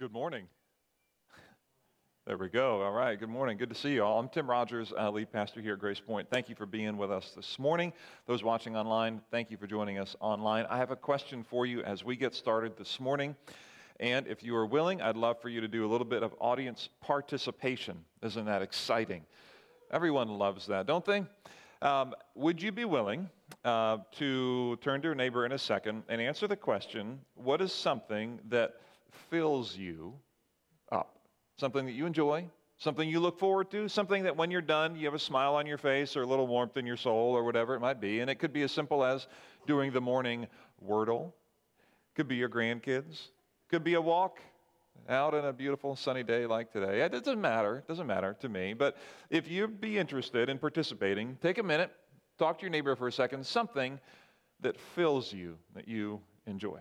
Good morning. There we go. All right. Good morning. Good to see you all. I'm Tim Rogers, uh, lead pastor here at Grace Point. Thank you for being with us this morning. Those watching online, thank you for joining us online. I have a question for you as we get started this morning. And if you are willing, I'd love for you to do a little bit of audience participation. Isn't that exciting? Everyone loves that, don't they? Um, would you be willing uh, to turn to your neighbor in a second and answer the question what is something that fills you up? Something that you enjoy, something you look forward to, something that when you're done, you have a smile on your face or a little warmth in your soul or whatever it might be. And it could be as simple as doing the morning wordle, could be your grandkids, could be a walk out on a beautiful sunny day like today. It doesn't matter. It doesn't matter to me. But if you'd be interested in participating, take a minute, talk to your neighbor for a second, something that fills you, that you enjoy.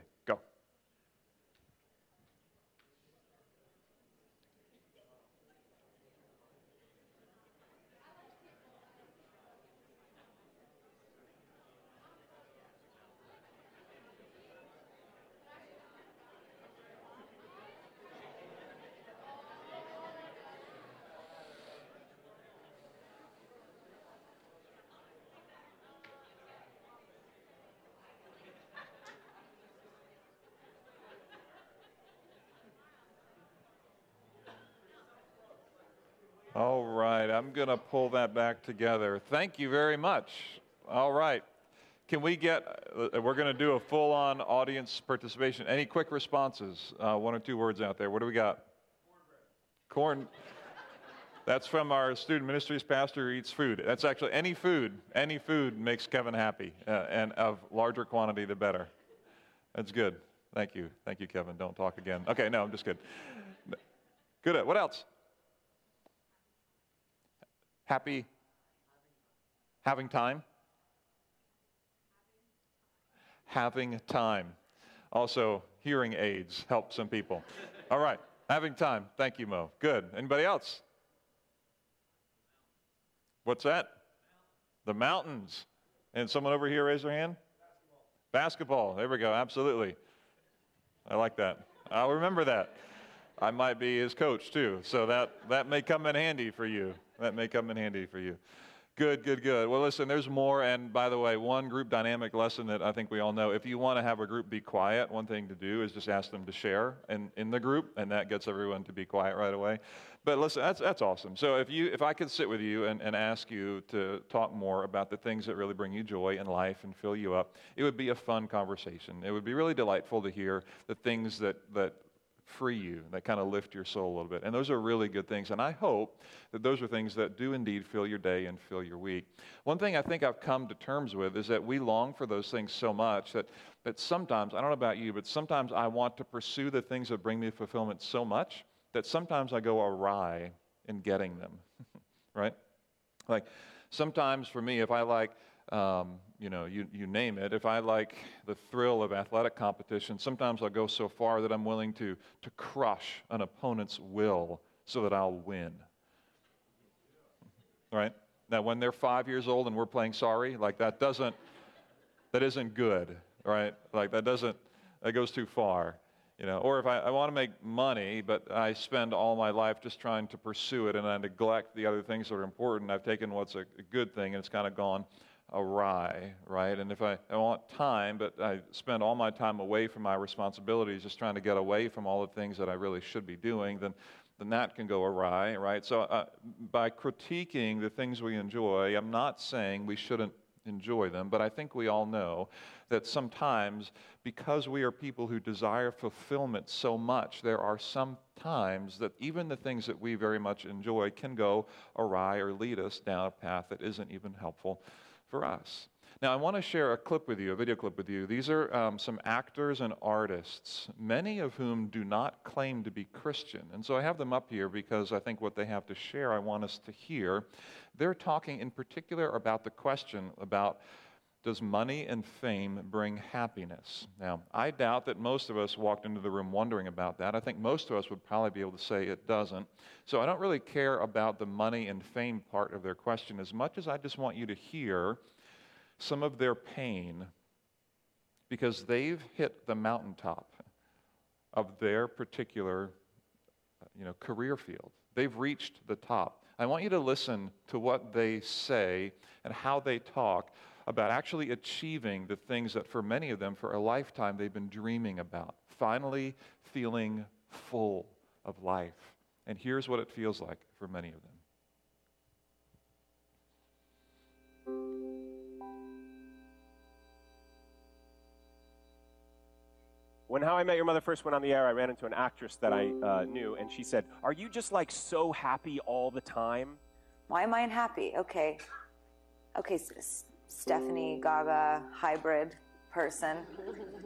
All right, I'm going to pull that back together. Thank you very much. All right. Can we get, uh, we're going to do a full on audience participation. Any quick responses? Uh, one or two words out there. What do we got? Corn. That's from our student ministries pastor who eats food. That's actually any food. Any food makes Kevin happy, uh, and of larger quantity, the better. That's good. Thank you. Thank you, Kevin. Don't talk again. Okay, no, I'm just good. Good. What else? Happy having time? Having time. Also, hearing aids help some people. All right, having time. Thank you, Mo. Good. Anybody else? What's that? The mountains. And someone over here raise their hand? Basketball. There we go. Absolutely. I like that. I'll remember that. I might be his coach too, so that, that may come in handy for you. That may come in handy for you. Good, good, good. Well, listen, there's more. And by the way, one group dynamic lesson that I think we all know if you want to have a group be quiet, one thing to do is just ask them to share in, in the group, and that gets everyone to be quiet right away. But listen, that's, that's awesome. So if, you, if I could sit with you and, and ask you to talk more about the things that really bring you joy in life and fill you up, it would be a fun conversation. It would be really delightful to hear the things that, that free you, that kind of lift your soul a little bit. And those are really good things. And I hope that those are things that do indeed fill your day and fill your week. One thing I think I've come to terms with is that we long for those things so much that, that sometimes, I don't know about you, but sometimes I want to pursue the things that bring me fulfillment so much that sometimes I go awry in getting them, right? Like sometimes for me, if I like, um, you know, you, you name it. If I like the thrill of athletic competition, sometimes I'll go so far that I'm willing to, to crush an opponent's will so that I'll win. Right? Now, when they're five years old and we're playing sorry, like that doesn't, that isn't good, right? Like that doesn't, that goes too far. You know, or if I, I want to make money, but I spend all my life just trying to pursue it and I neglect the other things that are important, I've taken what's a, a good thing and it's kind of gone awry, right? And if I, I want time, but I spend all my time away from my responsibilities, just trying to get away from all the things that I really should be doing, then, then that can go awry, right? So uh, by critiquing the things we enjoy, I'm not saying we shouldn't enjoy them, but I think we all know that sometimes, because we are people who desire fulfillment so much, there are some times that even the things that we very much enjoy can go awry or lead us down a path that isn't even helpful for us. Now, I want to share a clip with you, a video clip with you. These are um, some actors and artists, many of whom do not claim to be Christian. And so I have them up here because I think what they have to share, I want us to hear. They're talking in particular about the question about does money and fame bring happiness? Now, I doubt that most of us walked into the room wondering about that. I think most of us would probably be able to say it doesn't. So I don't really care about the money and fame part of their question as much as I just want you to hear some of their pain because they've hit the mountaintop of their particular you know, career field. They've reached the top. I want you to listen to what they say and how they talk about actually achieving the things that for many of them, for a lifetime, they've been dreaming about. Finally feeling full of life. And here's what it feels like for many of them. When How I Met Your Mother first went on the air, I ran into an actress that I uh, knew, and she said, Are you just like so happy all the time? Why am I unhappy? Okay. Okay, S- Stefani Gaga hybrid person.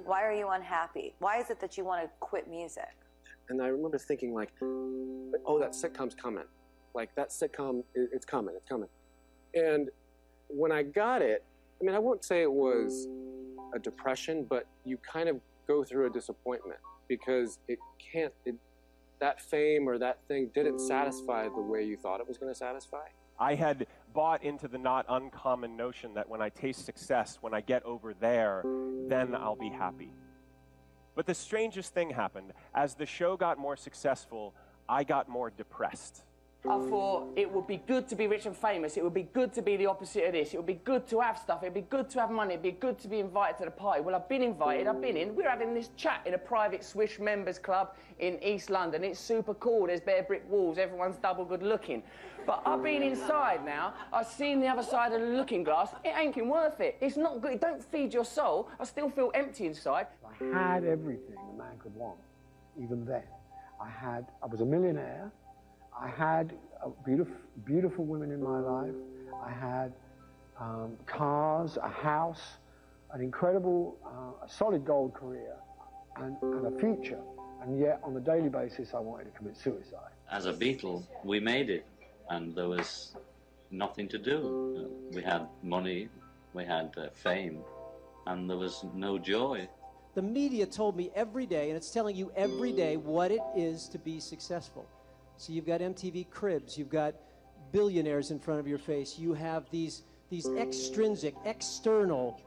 Why are you unhappy? Why is it that you want to quit music? And I remember thinking, like, oh, that sitcom's coming. Like, that sitcom, it's coming, it's coming. And when I got it, I mean, I won't say it was a depression, but you kind of go through a disappointment because it can't, it, that fame or that thing didn't satisfy the way you thought it was going to satisfy. I had bought into the not uncommon notion that when I taste success, when I get over there, then I'll be happy. But the strangest thing happened. As the show got more successful, I got more depressed. I thought it would be good to be rich and famous. It would be good to be the opposite of this. It would be good to have stuff. It'd be good to have money. It'd be good to be invited to the party. Well, I've been invited. I've been in. We're having this chat in a private Swish members club in East London. It's super cool. There's bare brick walls. Everyone's double good looking. But I've been inside now. I've seen the other side of the looking glass. It ain't worth it. It's not good. It don't feed your soul. I still feel empty inside. I had everything a man could want, even then. I had. I was a millionaire. I had beautiful, beautiful women in my life. I had um, cars, a house, an incredible, uh, a solid gold career, and, and a future. And yet, on a daily basis, I wanted to commit suicide. As a Beatle, we made it, and there was nothing to do. We had money, we had uh, fame, and there was no joy. The media told me every day, and it's telling you every day what it is to be successful. So you've got MTV Cribs, you've got billionaires in front of your face, you have these, these extrinsic, external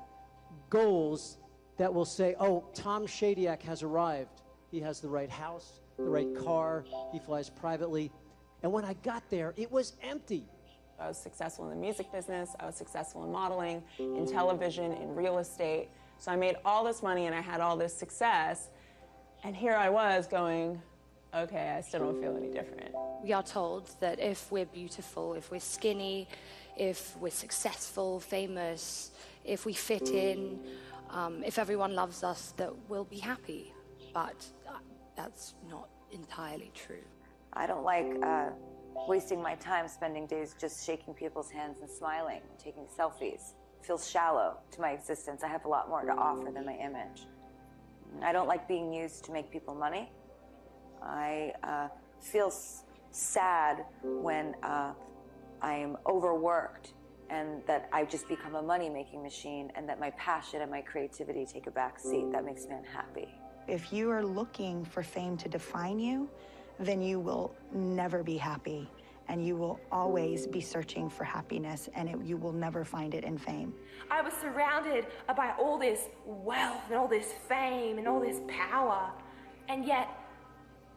goals that will say, oh, Tom Shadyac has arrived. He has the right house, the right car, he flies privately. And when I got there, it was empty. I was successful in the music business, I was successful in modeling, in television, in real estate. So I made all this money and I had all this success. And here I was going, okay, I still don't feel any different. We are told that if we're beautiful, if we're skinny, if we're successful, famous, if we fit in, um, if everyone loves us, that we'll be happy. But that's not entirely true. I don't like uh, wasting my time spending days just shaking people's hands and smiling, taking selfies. It feels shallow to my existence. I have a lot more to offer than my image. I don't like being used to make people money. I uh, feel s- sad when uh, I am overworked and that I just become a money making machine and that my passion and my creativity take a back seat. That makes me unhappy. If you are looking for fame to define you, then you will never be happy and you will always be searching for happiness and it, you will never find it in fame. I was surrounded by all this wealth and all this fame and all this power, and yet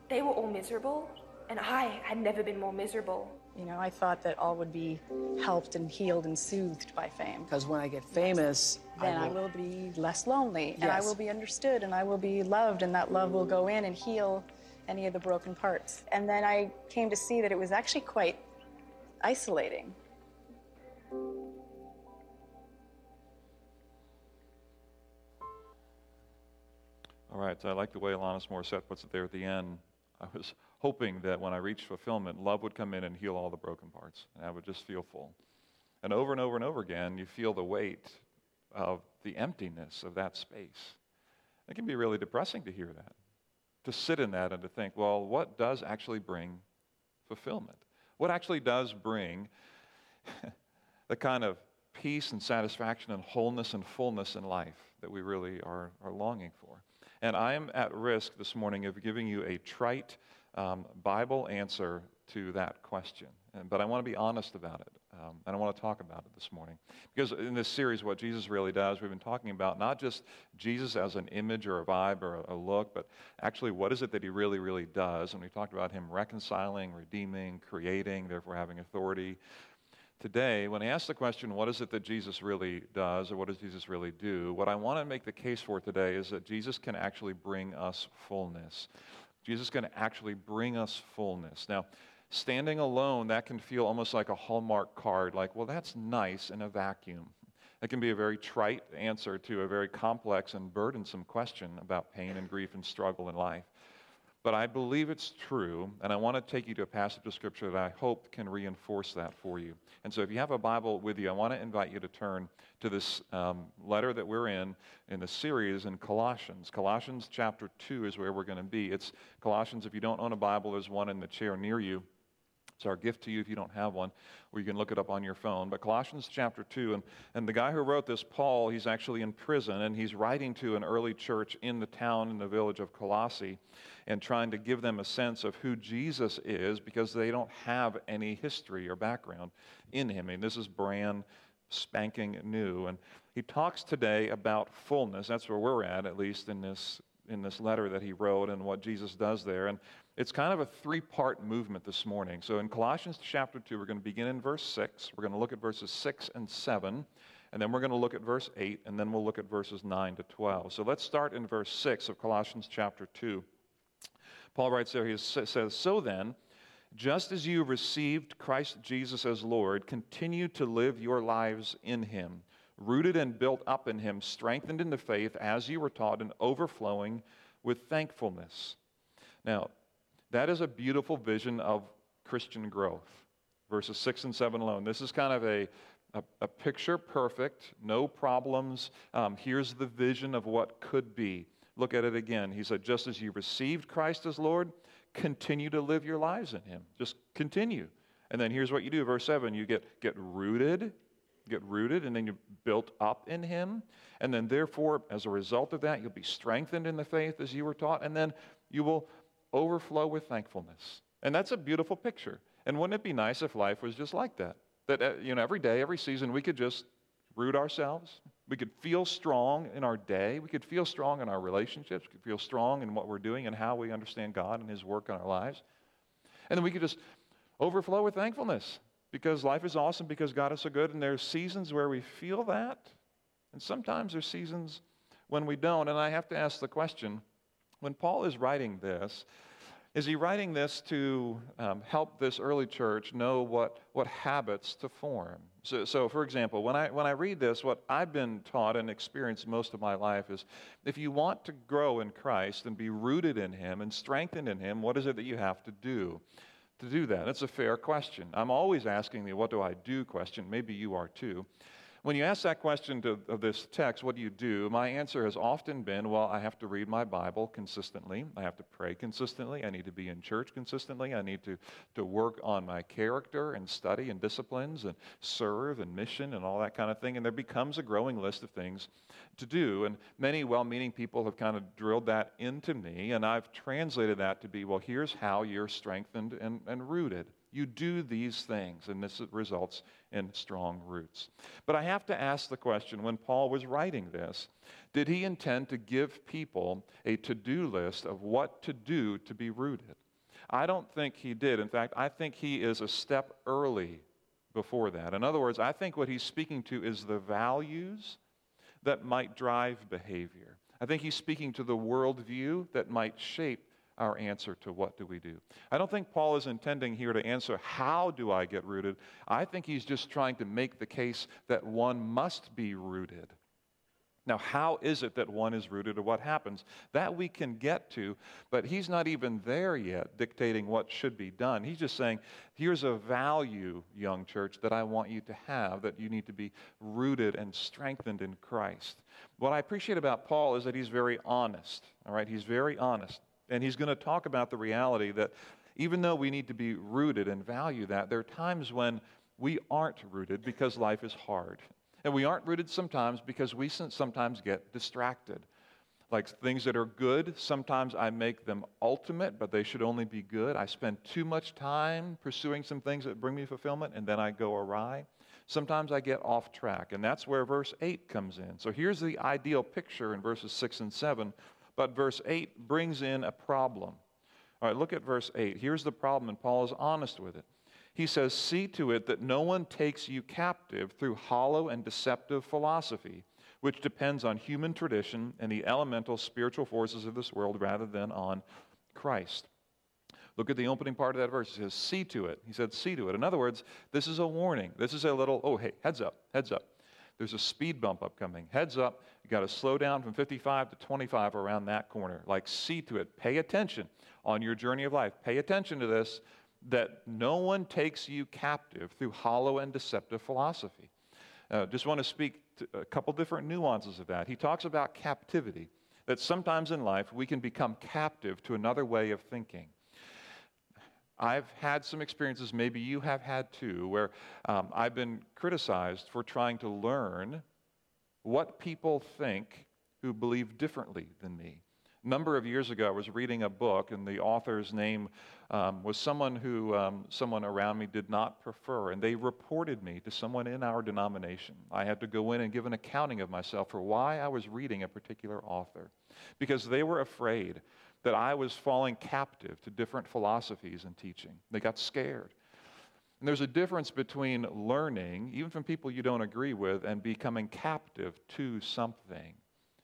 they were all miserable, and I had never been more miserable. You know, I thought that all would be helped and healed and soothed by fame. Because when I get famous, then I will, I will be less lonely, yes. and I will be understood, and I will be loved, and that love will go in and heal any of the broken parts. And then I came to see that it was actually quite isolating. All right, so I like the way Alanis Morissette puts it there at the end. I was hoping that when I reached fulfillment, love would come in and heal all the broken parts, and I would just feel full. And over and over and over again, you feel the weight of the emptiness of that space. It can be really depressing to hear that, to sit in that and to think, well, what does actually bring fulfillment? What actually does bring the kind of peace and satisfaction and wholeness and fullness in life that we really are, are longing for? And I am at risk this morning of giving you a trite um, Bible answer to that question. But I want to be honest about it. Um, and I want to talk about it this morning. Because in this series, what Jesus really does, we've been talking about not just Jesus as an image or a vibe or a, a look, but actually what is it that he really, really does. And we talked about him reconciling, redeeming, creating, therefore having authority. Today, when I ask the question, what is it that Jesus really does or what does Jesus really do, what I want to make the case for today is that Jesus can actually bring us fullness. Jesus can actually bring us fullness. Now, Standing alone, that can feel almost like a Hallmark card, like, well, that's nice in a vacuum. That can be a very trite answer to a very complex and burdensome question about pain and grief and struggle in life. But I believe it's true, and I want to take you to a passage of Scripture that I hope can reinforce that for you. And so, if you have a Bible with you, I want to invite you to turn to this um, letter that we're in in the series in Colossians. Colossians chapter 2 is where we're going to be. It's Colossians, if you don't own a Bible, there's one in the chair near you. It's our gift to you if you don't have one, or you can look it up on your phone. But Colossians chapter 2, and, and the guy who wrote this, Paul, he's actually in prison, and he's writing to an early church in the town, in the village of Colossae, and trying to give them a sense of who Jesus is because they don't have any history or background in him. I mean, this is brand spanking new. And he talks today about fullness. That's where we're at, at least in this, in this letter that he wrote and what Jesus does there. And it's kind of a three part movement this morning. So in Colossians chapter 2, we're going to begin in verse 6. We're going to look at verses 6 and 7. And then we're going to look at verse 8. And then we'll look at verses 9 to 12. So let's start in verse 6 of Colossians chapter 2. Paul writes there, he says, So then, just as you received Christ Jesus as Lord, continue to live your lives in him, rooted and built up in him, strengthened in the faith as you were taught, and overflowing with thankfulness. Now, that is a beautiful vision of Christian growth. Verses 6 and 7 alone. This is kind of a, a, a picture perfect, no problems. Um, here's the vision of what could be. Look at it again. He said, just as you received Christ as Lord, continue to live your lives in Him. Just continue. And then here's what you do. Verse 7 you get, get rooted, get rooted, and then you're built up in Him. And then, therefore, as a result of that, you'll be strengthened in the faith as you were taught. And then you will overflow with thankfulness. And that's a beautiful picture. And wouldn't it be nice if life was just like that? That, uh, you know, every day, every season, we could just root ourselves. We could feel strong in our day. We could feel strong in our relationships. We could feel strong in what we're doing and how we understand God and His work in our lives. And then we could just overflow with thankfulness because life is awesome because God is so good. And there's seasons where we feel that. And sometimes there's seasons when we don't. And I have to ask the question when Paul is writing this, is he writing this to um, help this early church know what, what habits to form? So, so, for example, when I, when I read this, what I've been taught and experienced most of my life is if you want to grow in Christ and be rooted in Him and strengthened in Him, what is it that you have to do to do that? It's a fair question. I'm always asking the what do I do question. Maybe you are too. When you ask that question to, of this text, what do you do? My answer has often been, well, I have to read my Bible consistently. I have to pray consistently. I need to be in church consistently. I need to, to work on my character and study and disciplines and serve and mission and all that kind of thing. And there becomes a growing list of things to do. And many well meaning people have kind of drilled that into me. And I've translated that to be, well, here's how you're strengthened and, and rooted. You do these things, and this results in strong roots. But I have to ask the question when Paul was writing this, did he intend to give people a to do list of what to do to be rooted? I don't think he did. In fact, I think he is a step early before that. In other words, I think what he's speaking to is the values that might drive behavior. I think he's speaking to the worldview that might shape our answer to what do we do. I don't think Paul is intending here to answer how do I get rooted. I think he's just trying to make the case that one must be rooted. Now, how is it that one is rooted or what happens? That we can get to, but he's not even there yet dictating what should be done. He's just saying, here's a value, young church, that I want you to have, that you need to be rooted and strengthened in Christ. What I appreciate about Paul is that he's very honest, all right? He's very honest. And he's going to talk about the reality that even though we need to be rooted and value that, there are times when we aren't rooted because life is hard. And we aren't rooted sometimes because we sometimes get distracted. like things that are good, sometimes I make them ultimate, but they should only be good. I spend too much time pursuing some things that bring me fulfillment, and then I go awry. Sometimes I get off track, and that's where verse 8 comes in. So here's the ideal picture in verses 6 and 7, but verse 8 brings in a problem. All right, look at verse 8. Here's the problem, and Paul is honest with it. He says, See to it that no one takes you captive through hollow and deceptive philosophy which depends on human tradition and the elemental spiritual forces of this world rather than on Christ. Look at the opening part of that verse. He says, See to it. He said, See to it. In other words, this is a warning. This is a little, oh, hey, heads up, heads up. There's a speed bump upcoming. Heads up. You got to slow down from 55 to 25 around that corner. Like, see to it. Pay attention on your journey of life. Pay attention to this that no one takes you captive through hollow and deceptive philosophy. Uh, just want to speak a couple different nuances of that. He talks about captivity, that sometimes in life we can become captive to another way of thinking. I've had some experiences, maybe you have had too, where um, I've been criticized for trying to learn what people think who believe differently than me. A number of years ago, I was reading a book, and the author's name um, was someone who um, someone around me did not prefer, and they reported me to someone in our denomination. I had to go in and give an accounting of myself for why I was reading a particular author, because they were afraid that I was falling captive to different philosophies and teaching. They got scared. And there's a difference between learning, even from people you don't agree with, and becoming captive to something.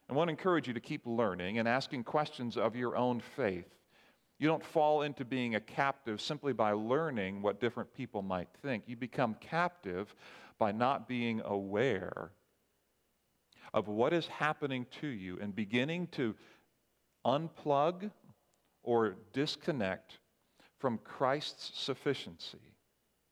I want to encourage you to keep learning and asking questions of your own faith. You don't fall into being a captive simply by learning what different people might think. You become captive by not being aware of what is happening to you and beginning to unplug or disconnect from Christ's sufficiency.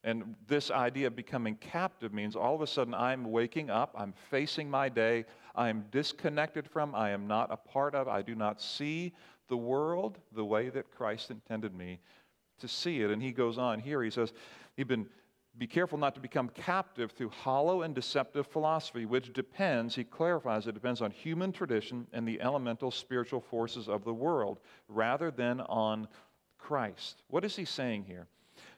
And this idea of becoming captive means all of a sudden I'm waking up, I'm facing my day, I am disconnected from, I am not a part of, I do not see the world the way that Christ intended me to see it. And he goes on here, he says, You've been be careful not to become captive through hollow and deceptive philosophy, which depends, he clarifies, it depends on human tradition and the elemental spiritual forces of the world rather than on Christ. What is he saying here?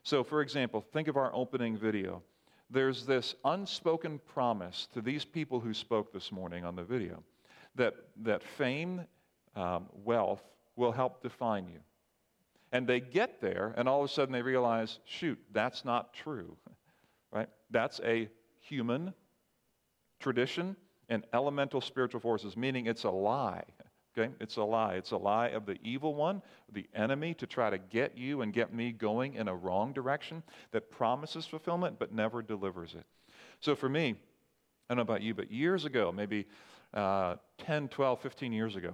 So, for example, think of our opening video. There's this unspoken promise to these people who spoke this morning on the video that, that fame, um, wealth will help define you. And they get there, and all of a sudden they realize, shoot, that's not true, right? That's a human tradition and elemental spiritual forces, meaning it's a lie. Okay? It's a lie. It's a lie of the evil one, the enemy, to try to get you and get me going in a wrong direction that promises fulfillment but never delivers it. So for me, I don't know about you, but years ago, maybe uh, 10, 12, 15 years ago,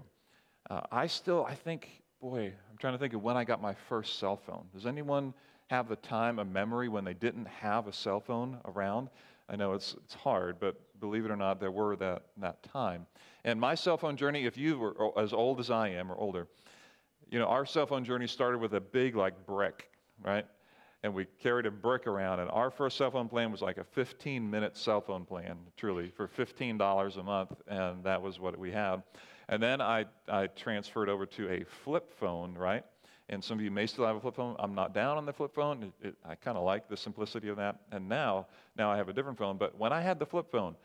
uh, I still, I think, boy, I'm trying to think of when I got my first cell phone. Does anyone have the time, a memory when they didn't have a cell phone around? I know it's, it's hard, but believe it or not, there were that, that time. And my cell phone journey, if you were as old as I am or older, you know, our cell phone journey started with a big, like, brick, right? And we carried a brick around, and our first cell phone plan was like a 15 minute cell phone plan, truly, for $15 a month, and that was what we had. And then I, I transferred over to a flip phone, right? And some of you may still have a flip phone. I'm not down on the flip phone. It, it, I kind of like the simplicity of that. And now, now I have a different phone. But when I had the flip phone,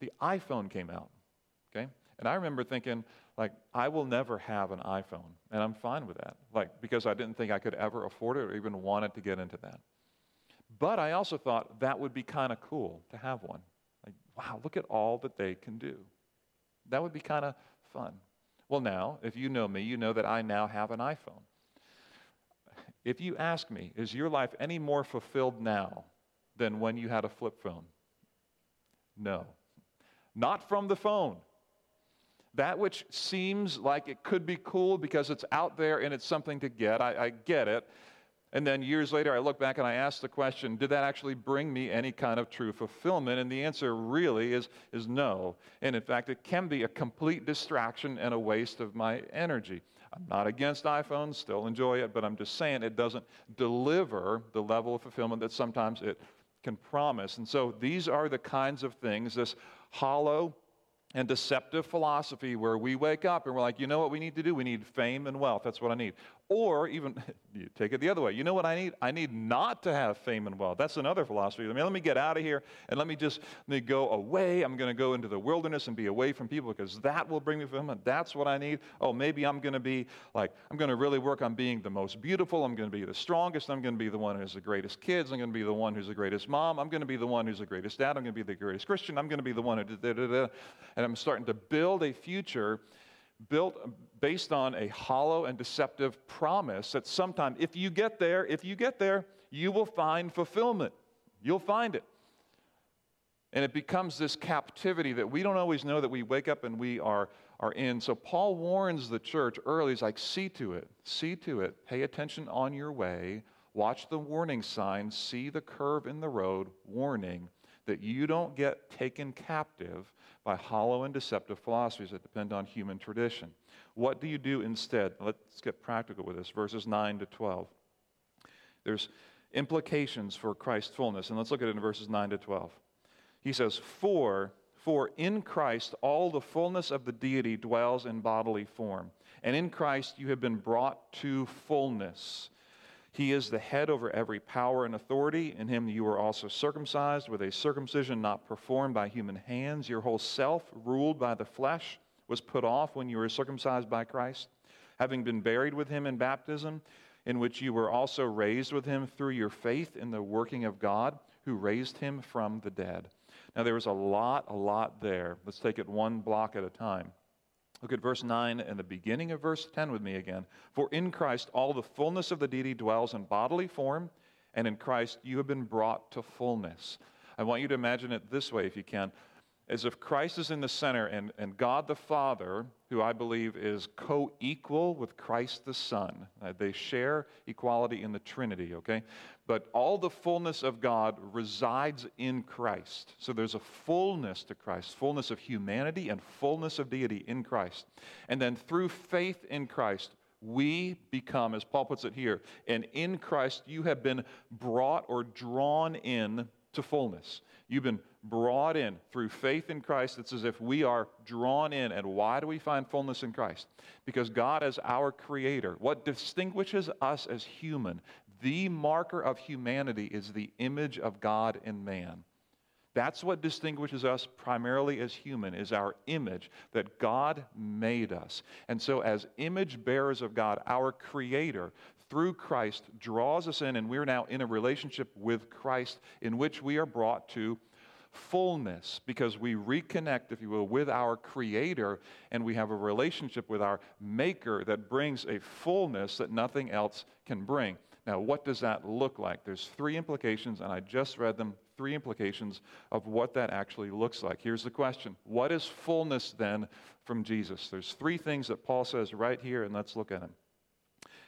the iPhone came out. Okay? And I remember thinking, like, I will never have an iPhone. And I'm fine with that. Like, because I didn't think I could ever afford it or even wanted to get into that. But I also thought that would be kind of cool to have one. Like, wow, look at all that they can do. That would be kind of fun. Well, now, if you know me, you know that I now have an iPhone. If you ask me, is your life any more fulfilled now than when you had a flip phone? No. Not from the phone. That which seems like it could be cool because it's out there and it's something to get, I, I get it. And then years later, I look back and I ask the question, did that actually bring me any kind of true fulfillment? And the answer really is, is no. And in fact, it can be a complete distraction and a waste of my energy. I'm not against iPhones, still enjoy it, but I'm just saying it doesn't deliver the level of fulfillment that sometimes it can promise. And so these are the kinds of things, this hollow and deceptive philosophy where we wake up and we're like, you know what we need to do? We need fame and wealth. That's what I need. Or even, you take it the other way. You know what I need? I need not to have fame and wealth. That's another philosophy. I mean, let me get out of here and let me just let me go away. I'm going to go into the wilderness and be away from people because that will bring me fulfillment. That's what I need. Oh, maybe I'm going to be like, I'm going to really work on being the most beautiful. I'm going to be the strongest. I'm going to be the one who has the greatest kids. I'm going to be the one who's the greatest mom. I'm going to be the one who's the greatest dad. I'm going to be the greatest Christian. I'm going to be the one who, da, da, da, and I'm starting to build a future built um, based on a hollow and deceptive promise that sometime, if you get there, if you get there, you will find fulfillment. You'll find it. And it becomes this captivity that we don't always know that we wake up and we are, are in. So Paul warns the church early. He's like, see to it, see to it, pay attention on your way, watch the warning signs, see the curve in the road, warning that you don't get taken captive by hollow and deceptive philosophies that depend on human tradition. What do you do instead? Let's get practical with this. Verses 9 to 12. There's implications for Christ's fullness, and let's look at it in verses 9 to 12. He says, For, for in Christ all the fullness of the deity dwells in bodily form, and in Christ you have been brought to fullness. He is the head over every power and authority. In him you were also circumcised with a circumcision not performed by human hands. Your whole self, ruled by the flesh, was put off when you were circumcised by Christ, having been buried with him in baptism, in which you were also raised with him through your faith in the working of God, who raised him from the dead. Now, there was a lot, a lot there. Let's take it one block at a time. Look at verse 9 and the beginning of verse 10 with me again. For in Christ all the fullness of the deity dwells in bodily form, and in Christ you have been brought to fullness. I want you to imagine it this way, if you can as if Christ is in the center and, and God the Father, who I believe is co equal with Christ the Son. Uh, they share equality in the Trinity, okay? But all the fullness of God resides in Christ. So there's a fullness to Christ, fullness of humanity and fullness of deity in Christ. And then through faith in Christ, we become, as Paul puts it here, and in Christ you have been brought or drawn in to fullness. You've been brought in through faith in Christ. It's as if we are drawn in. And why do we find fullness in Christ? Because God is our creator. What distinguishes us as human, the marker of humanity, is the image of God in man. That's what distinguishes us primarily as human is our image that God made us. And so as image bearers of God, our creator through Christ draws us in and we're now in a relationship with Christ in which we are brought to fullness because we reconnect, if you will, with our Creator and we have a relationship with our Maker that brings a fullness that nothing else can bring. Now, what does that look like? There's three implications, and I just read them three implications of what that actually looks like. Here's the question What is fullness then from Jesus? There's three things that Paul says right here, and let's look at them.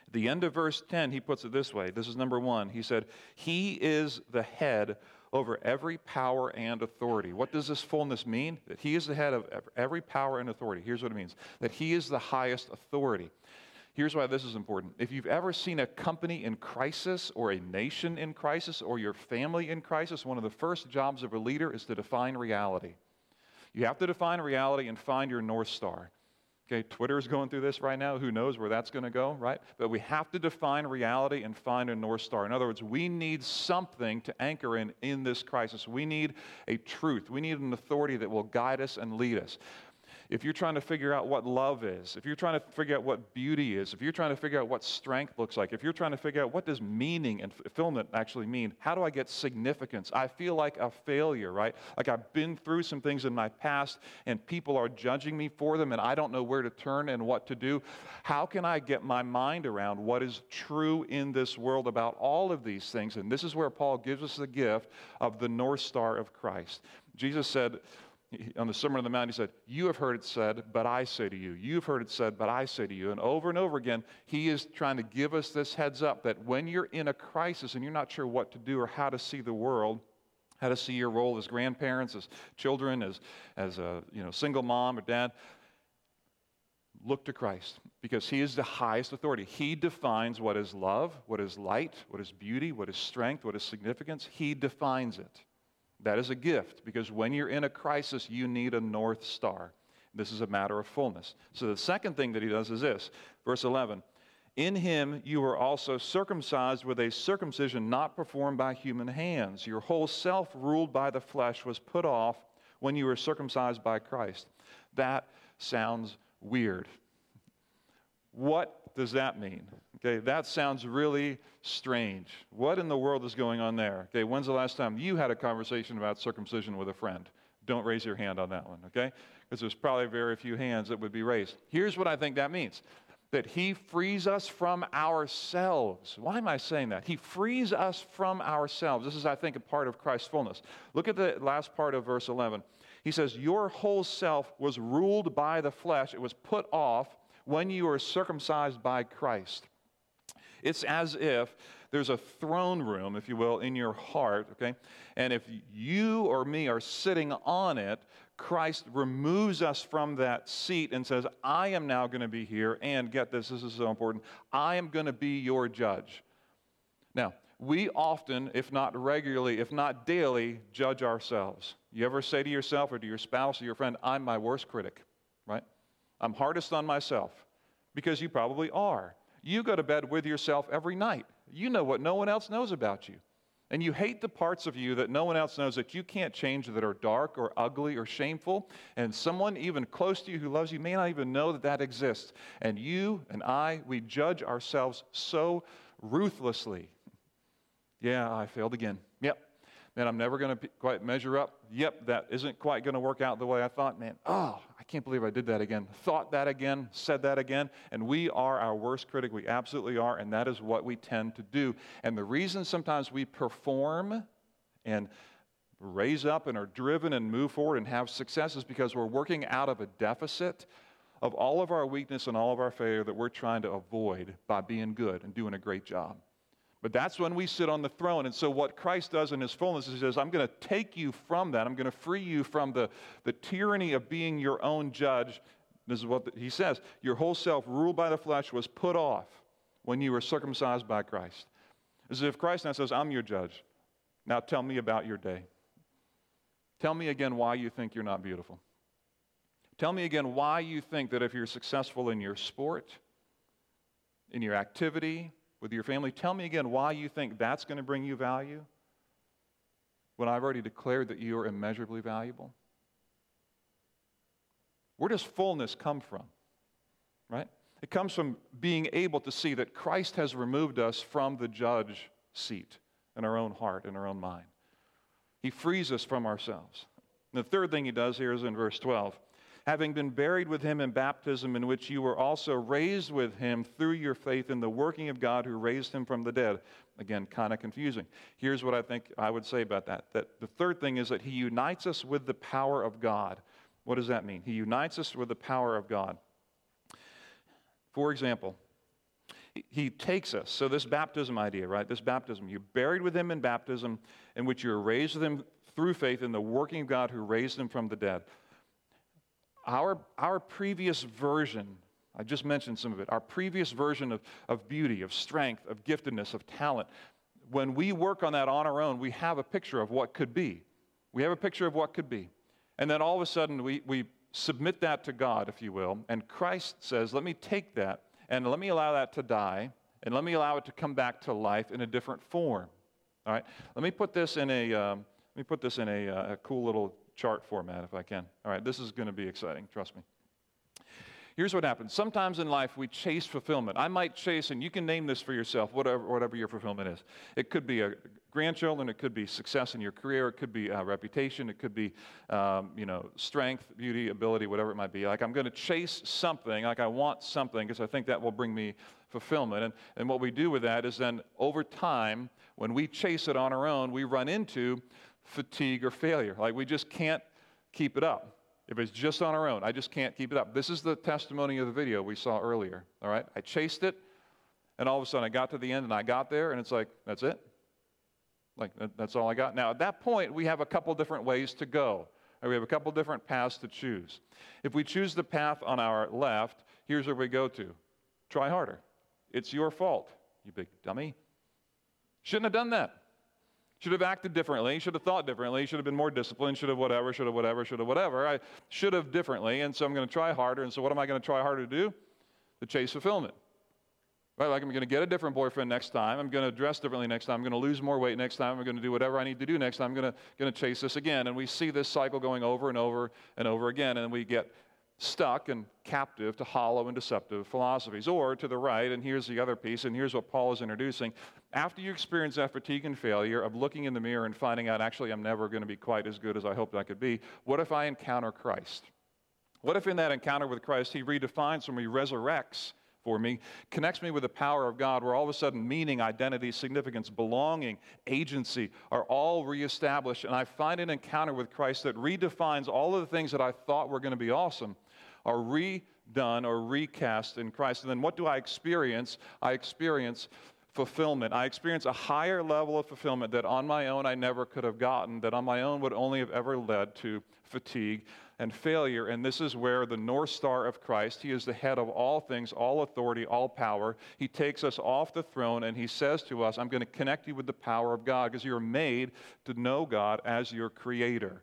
At the end of verse 10, he puts it this way. This is number one. He said, He is the head over every power and authority. What does this fullness mean? That he is the head of every power and authority. Here's what it means that he is the highest authority. Here's why this is important. If you've ever seen a company in crisis or a nation in crisis or your family in crisis, one of the first jobs of a leader is to define reality. You have to define reality and find your North Star. Okay, Twitter is going through this right now. Who knows where that's going to go, right? But we have to define reality and find a North Star. In other words, we need something to anchor in in this crisis. We need a truth. We need an authority that will guide us and lead us if you're trying to figure out what love is, if you're trying to figure out what beauty is, if you're trying to figure out what strength looks like, if you're trying to figure out what does meaning and fulfillment actually mean, how do I get significance? I feel like a failure, right? Like I've been through some things in my past and people are judging me for them and I don't know where to turn and what to do. How can I get my mind around what is true in this world about all of these things? And this is where Paul gives us the gift of the North Star of Christ. Jesus said, on the Sermon on the Mount, he said, You have heard it said, but I say to you. You've heard it said, but I say to you. And over and over again, he is trying to give us this heads up that when you're in a crisis and you're not sure what to do or how to see the world, how to see your role as grandparents, as children, as, as a you know, single mom or dad, look to Christ because he is the highest authority. He defines what is love, what is light, what is beauty, what is strength, what is significance. He defines it. That is a gift because when you're in a crisis, you need a North Star. This is a matter of fullness. So the second thing that he does is this verse 11 In him you were also circumcised with a circumcision not performed by human hands. Your whole self, ruled by the flesh, was put off when you were circumcised by Christ. That sounds weird. What does that mean? Okay, that sounds really strange. What in the world is going on there? Okay, when's the last time you had a conversation about circumcision with a friend? Don't raise your hand on that one, okay? Because there's probably very few hands that would be raised. Here's what I think that means that He frees us from ourselves. Why am I saying that? He frees us from ourselves. This is, I think, a part of Christ's fullness. Look at the last part of verse 11. He says, Your whole self was ruled by the flesh, it was put off when you were circumcised by Christ. It's as if there's a throne room, if you will, in your heart, okay? And if you or me are sitting on it, Christ removes us from that seat and says, I am now going to be here, and get this, this is so important, I am going to be your judge. Now, we often, if not regularly, if not daily, judge ourselves. You ever say to yourself or to your spouse or your friend, I'm my worst critic, right? I'm hardest on myself because you probably are. You go to bed with yourself every night. You know what no one else knows about you. And you hate the parts of you that no one else knows that you can't change that are dark or ugly or shameful. And someone even close to you who loves you may not even know that that exists. And you and I, we judge ourselves so ruthlessly. Yeah, I failed again. Yep, man, I'm never going to quite measure up. Yep, that isn't quite going to work out the way I thought. Man, oh, I can't believe I did that again. Thought that again, said that again. And we are our worst critic. We absolutely are. And that is what we tend to do. And the reason sometimes we perform and raise up and are driven and move forward and have success is because we're working out of a deficit of all of our weakness and all of our failure that we're trying to avoid by being good and doing a great job. But that's when we sit on the throne. And so, what Christ does in his fullness is he says, I'm going to take you from that. I'm going to free you from the, the tyranny of being your own judge. This is what the, he says Your whole self, ruled by the flesh, was put off when you were circumcised by Christ. As if Christ now says, I'm your judge. Now tell me about your day. Tell me again why you think you're not beautiful. Tell me again why you think that if you're successful in your sport, in your activity, with your family. Tell me again why you think that's going to bring you value when I've already declared that you are immeasurably valuable. Where does fullness come from? Right? It comes from being able to see that Christ has removed us from the judge seat in our own heart, in our own mind. He frees us from ourselves. And the third thing he does here is in verse 12 having been buried with him in baptism, in which you were also raised with him through your faith in the working of God who raised him from the dead. Again, kind of confusing. Here's what I think I would say about that. That the third thing is that he unites us with the power of God. What does that mean? He unites us with the power of God. For example, he takes us. So, this baptism idea, right? This baptism, you're buried with him in baptism, in which you're raised with him through faith in the working of God who raised him from the dead. Our, our previous version, I just mentioned some of it, our previous version of, of beauty, of strength, of giftedness, of talent, when we work on that on our own, we have a picture of what could be. We have a picture of what could be. And then all of a sudden, we, we submit that to God, if you will, and Christ says, Let me take that and let me allow that to die, and let me allow it to come back to life in a different form. All right? Let me put this in a, um, let me put this in a, uh, a cool little chart format if I can. All right, this is going to be exciting, trust me. Here's what happens. Sometimes in life we chase fulfillment. I might chase, and you can name this for yourself, whatever, whatever your fulfillment is. It could be a grandchildren, it could be success in your career, it could be uh, reputation, it could be, um, you know, strength, beauty, ability, whatever it might be. Like I'm going to chase something, like I want something, because I think that will bring me fulfillment. And, and what we do with that is then over time, when we chase it on our own, we run into fatigue or failure. Like we just can't keep it up. If it's just on our own, I just can't keep it up. This is the testimony of the video we saw earlier. All right? I chased it, and all of a sudden I got to the end and I got there, and it's like, that's it. Like, that's all I got. Now, at that point, we have a couple different ways to go. We have a couple different paths to choose. If we choose the path on our left, here's where we go to try harder. It's your fault, you big dummy. Shouldn't have done that. Should have acted differently, should have thought differently, should have been more disciplined, should have whatever, should have whatever, should have whatever. I should have differently, and so I'm going to try harder. And so, what am I going to try harder to do? To chase fulfillment. Right? Like, I'm going to get a different boyfriend next time. I'm going to dress differently next time. I'm going to lose more weight next time. I'm going to do whatever I need to do next time. I'm going to, going to chase this again. And we see this cycle going over and over and over again. And we get stuck and captive to hollow and deceptive philosophies. Or to the right, and here's the other piece, and here's what Paul is introducing. After you experience that fatigue and failure of looking in the mirror and finding out, actually, I'm never going to be quite as good as I hoped I could be, what if I encounter Christ? What if in that encounter with Christ, he redefines for me, resurrects for me, connects me with the power of God, where all of a sudden meaning, identity, significance, belonging, agency are all reestablished, and I find an encounter with Christ that redefines all of the things that I thought were going to be awesome are redone or recast in Christ. And then what do I experience? I experience fulfillment. I experience a higher level of fulfillment that on my own I never could have gotten, that on my own would only have ever led to fatigue and failure. And this is where the North Star of Christ, He is the head of all things, all authority, all power. He takes us off the throne and He says to us, I'm going to connect you with the power of God because you're made to know God as your creator.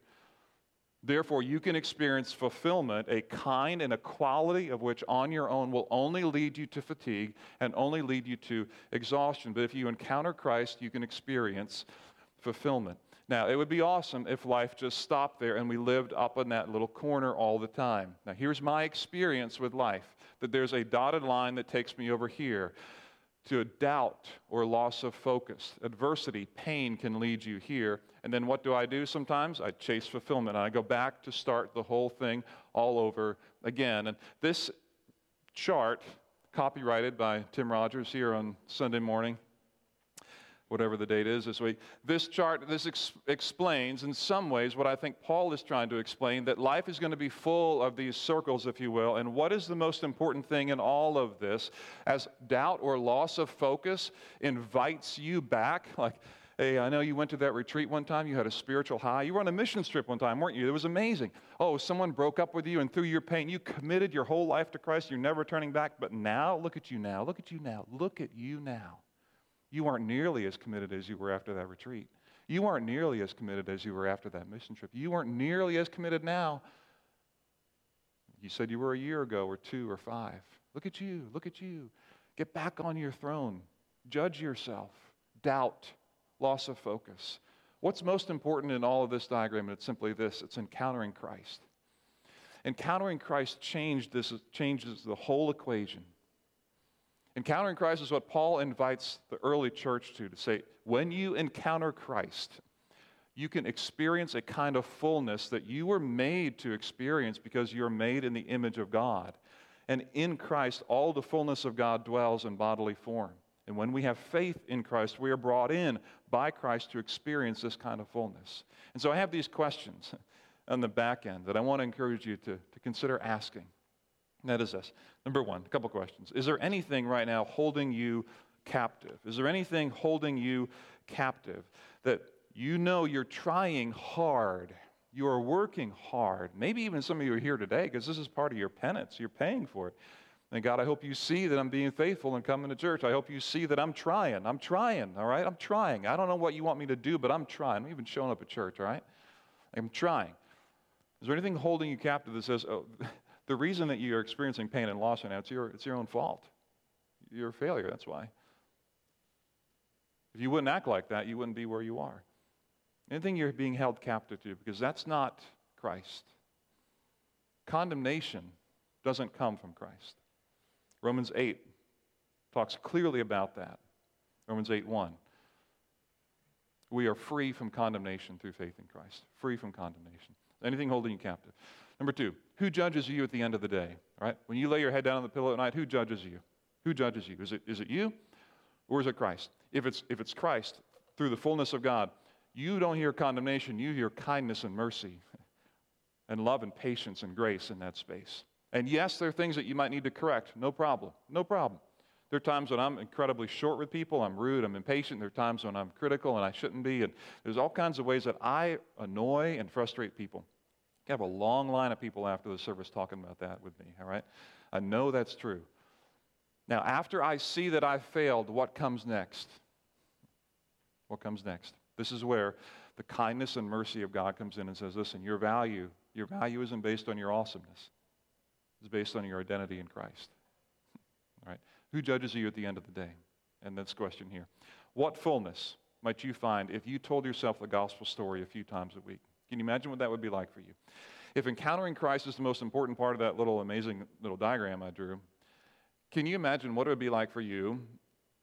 Therefore, you can experience fulfillment, a kind and a quality of which on your own will only lead you to fatigue and only lead you to exhaustion. But if you encounter Christ, you can experience fulfillment. Now, it would be awesome if life just stopped there and we lived up in that little corner all the time. Now, here's my experience with life that there's a dotted line that takes me over here to a doubt or loss of focus. Adversity, pain can lead you here. And then what do I do sometimes? I chase fulfillment. And I go back to start the whole thing all over again. And this chart, copyrighted by Tim Rogers here on Sunday morning, whatever the date is this week. This chart, this ex- explains in some ways what I think Paul is trying to explain that life is going to be full of these circles, if you will. And what is the most important thing in all of this? As doubt or loss of focus invites you back, like, Hey, I know you went to that retreat one time. You had a spiritual high. You were on a mission trip one time, weren't you? It was amazing. Oh, someone broke up with you, and through your pain, you committed your whole life to Christ. You're never turning back. But now, look at you now. Look at you now. Look at you now. You aren't nearly as committed as you were after that retreat. You aren't nearly as committed as you were after that mission trip. You aren't nearly as committed now. You said you were a year ago, or two, or five. Look at you. Look at you. Get back on your throne. Judge yourself. Doubt. Loss of focus. What's most important in all of this diagram? And It's simply this it's encountering Christ. Encountering Christ changed this, changes the whole equation. Encountering Christ is what Paul invites the early church to, to say, when you encounter Christ, you can experience a kind of fullness that you were made to experience because you're made in the image of God. And in Christ, all the fullness of God dwells in bodily form. And when we have faith in Christ, we are brought in by Christ to experience this kind of fullness. And so I have these questions on the back end that I want to encourage you to, to consider asking. And that is this. Number one, a couple questions. Is there anything right now holding you captive? Is there anything holding you captive that you know you're trying hard? You are working hard. Maybe even some of you are here today because this is part of your penance. You're paying for it. And God, I hope you see that I'm being faithful and coming to church. I hope you see that I'm trying. I'm trying, all right? I'm trying. I don't know what you want me to do, but I'm trying. I'm even showing up at church, all right? I'm trying. Is there anything holding you captive that says, oh, the reason that you're experiencing pain and loss right now, it's your, it's your own fault. You're a failure, that's why. If you wouldn't act like that, you wouldn't be where you are. Anything you're being held captive to, because that's not Christ. Condemnation doesn't come from Christ. Romans 8 talks clearly about that. Romans 8 1. We are free from condemnation through faith in Christ. Free from condemnation. Anything holding you captive. Number two, who judges you at the end of the day? Right? When you lay your head down on the pillow at night, who judges you? Who judges you? Is it, is it you or is it Christ? If it's, if it's Christ, through the fullness of God, you don't hear condemnation, you hear kindness and mercy and love and patience and grace in that space. And yes, there are things that you might need to correct. No problem. No problem. There are times when I'm incredibly short with people, I'm rude, I'm impatient. There are times when I'm critical and I shouldn't be. And there's all kinds of ways that I annoy and frustrate people. I have a long line of people after the service talking about that with me, all right? I know that's true. Now, after I see that I failed, what comes next? What comes next? This is where the kindness and mercy of God comes in and says, listen, your value, your value isn't based on your awesomeness. It's based on your identity in Christ. All right. Who judges you at the end of the day? And this question here. What fullness might you find if you told yourself the gospel story a few times a week? Can you imagine what that would be like for you? If encountering Christ is the most important part of that little amazing little diagram I drew, can you imagine what it would be like for you?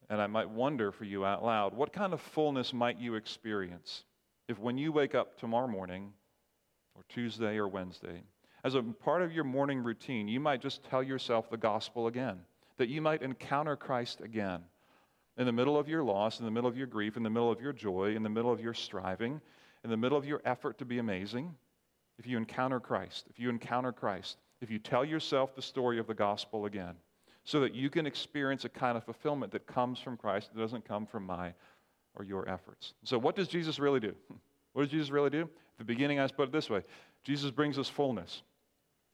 And I might wonder for you out loud, what kind of fullness might you experience if when you wake up tomorrow morning, or Tuesday or Wednesday, as a part of your morning routine, you might just tell yourself the gospel again, that you might encounter Christ again in the middle of your loss, in the middle of your grief, in the middle of your joy, in the middle of your striving, in the middle of your effort to be amazing. If you encounter Christ, if you encounter Christ, if you tell yourself the story of the gospel again, so that you can experience a kind of fulfillment that comes from Christ, that doesn't come from my or your efforts. So, what does Jesus really do? What does Jesus really do? At the beginning, I put it this way Jesus brings us fullness.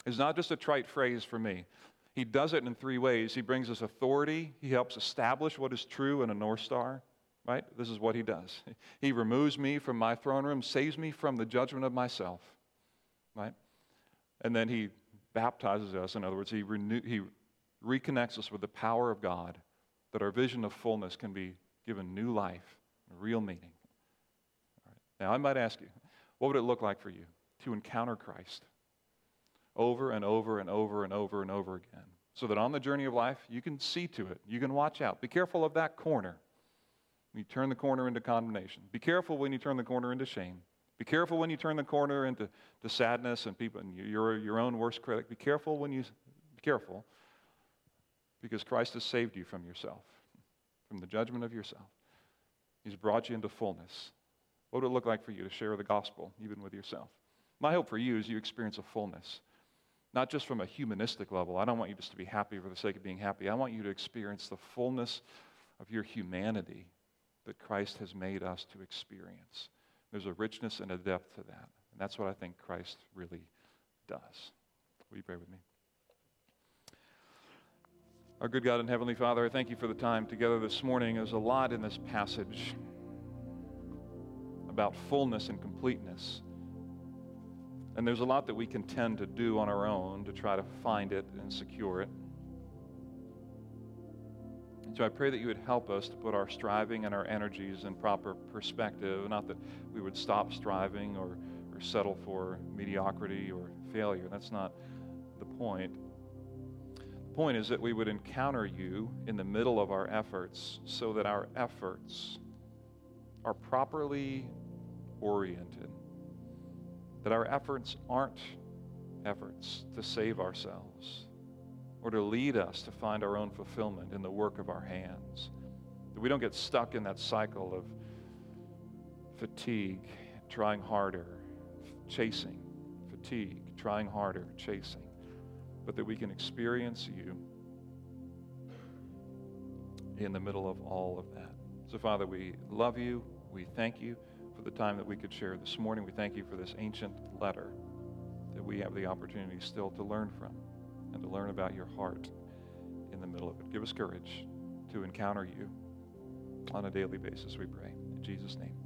It's not just a trite phrase for me. He does it in three ways. He brings us authority, he helps establish what is true in a North Star, right? This is what he does. He removes me from my throne room, saves me from the judgment of myself, right? And then he baptizes us. In other words, he, renew, he reconnects us with the power of God that our vision of fullness can be given new life, real meaning. Now, I might ask you, what would it look like for you to encounter Christ over and over and over and over and over again? So that on the journey of life, you can see to it. You can watch out. Be careful of that corner. When you turn the corner into condemnation. Be careful when you turn the corner into shame. Be careful when you turn the corner into to sadness and people and you're your own worst critic. Be careful when you be careful because Christ has saved you from yourself, from the judgment of yourself. He's brought you into fullness. What would it look like for you to share the gospel, even with yourself? My hope for you is you experience a fullness, not just from a humanistic level. I don't want you just to be happy for the sake of being happy. I want you to experience the fullness of your humanity that Christ has made us to experience. There's a richness and a depth to that. And that's what I think Christ really does. Will you pray with me? Our good God and Heavenly Father, I thank you for the time together this morning. There's a lot in this passage about fullness and completeness. And there's a lot that we can tend to do on our own to try to find it and secure it. So I pray that you would help us to put our striving and our energies in proper perspective, not that we would stop striving or, or settle for mediocrity or failure. That's not the point. The point is that we would encounter you in the middle of our efforts so that our efforts are properly oriented. That our efforts aren't efforts to save ourselves or to lead us to find our own fulfillment in the work of our hands. That we don't get stuck in that cycle of fatigue, trying harder, chasing, fatigue, trying harder, chasing, but that we can experience you in the middle of all of that. So, Father, we love you. We thank you the time that we could share this morning. We thank you for this ancient letter that we have the opportunity still to learn from and to learn about your heart in the middle of it. Give us courage to encounter you on a daily basis, we pray. In Jesus' name.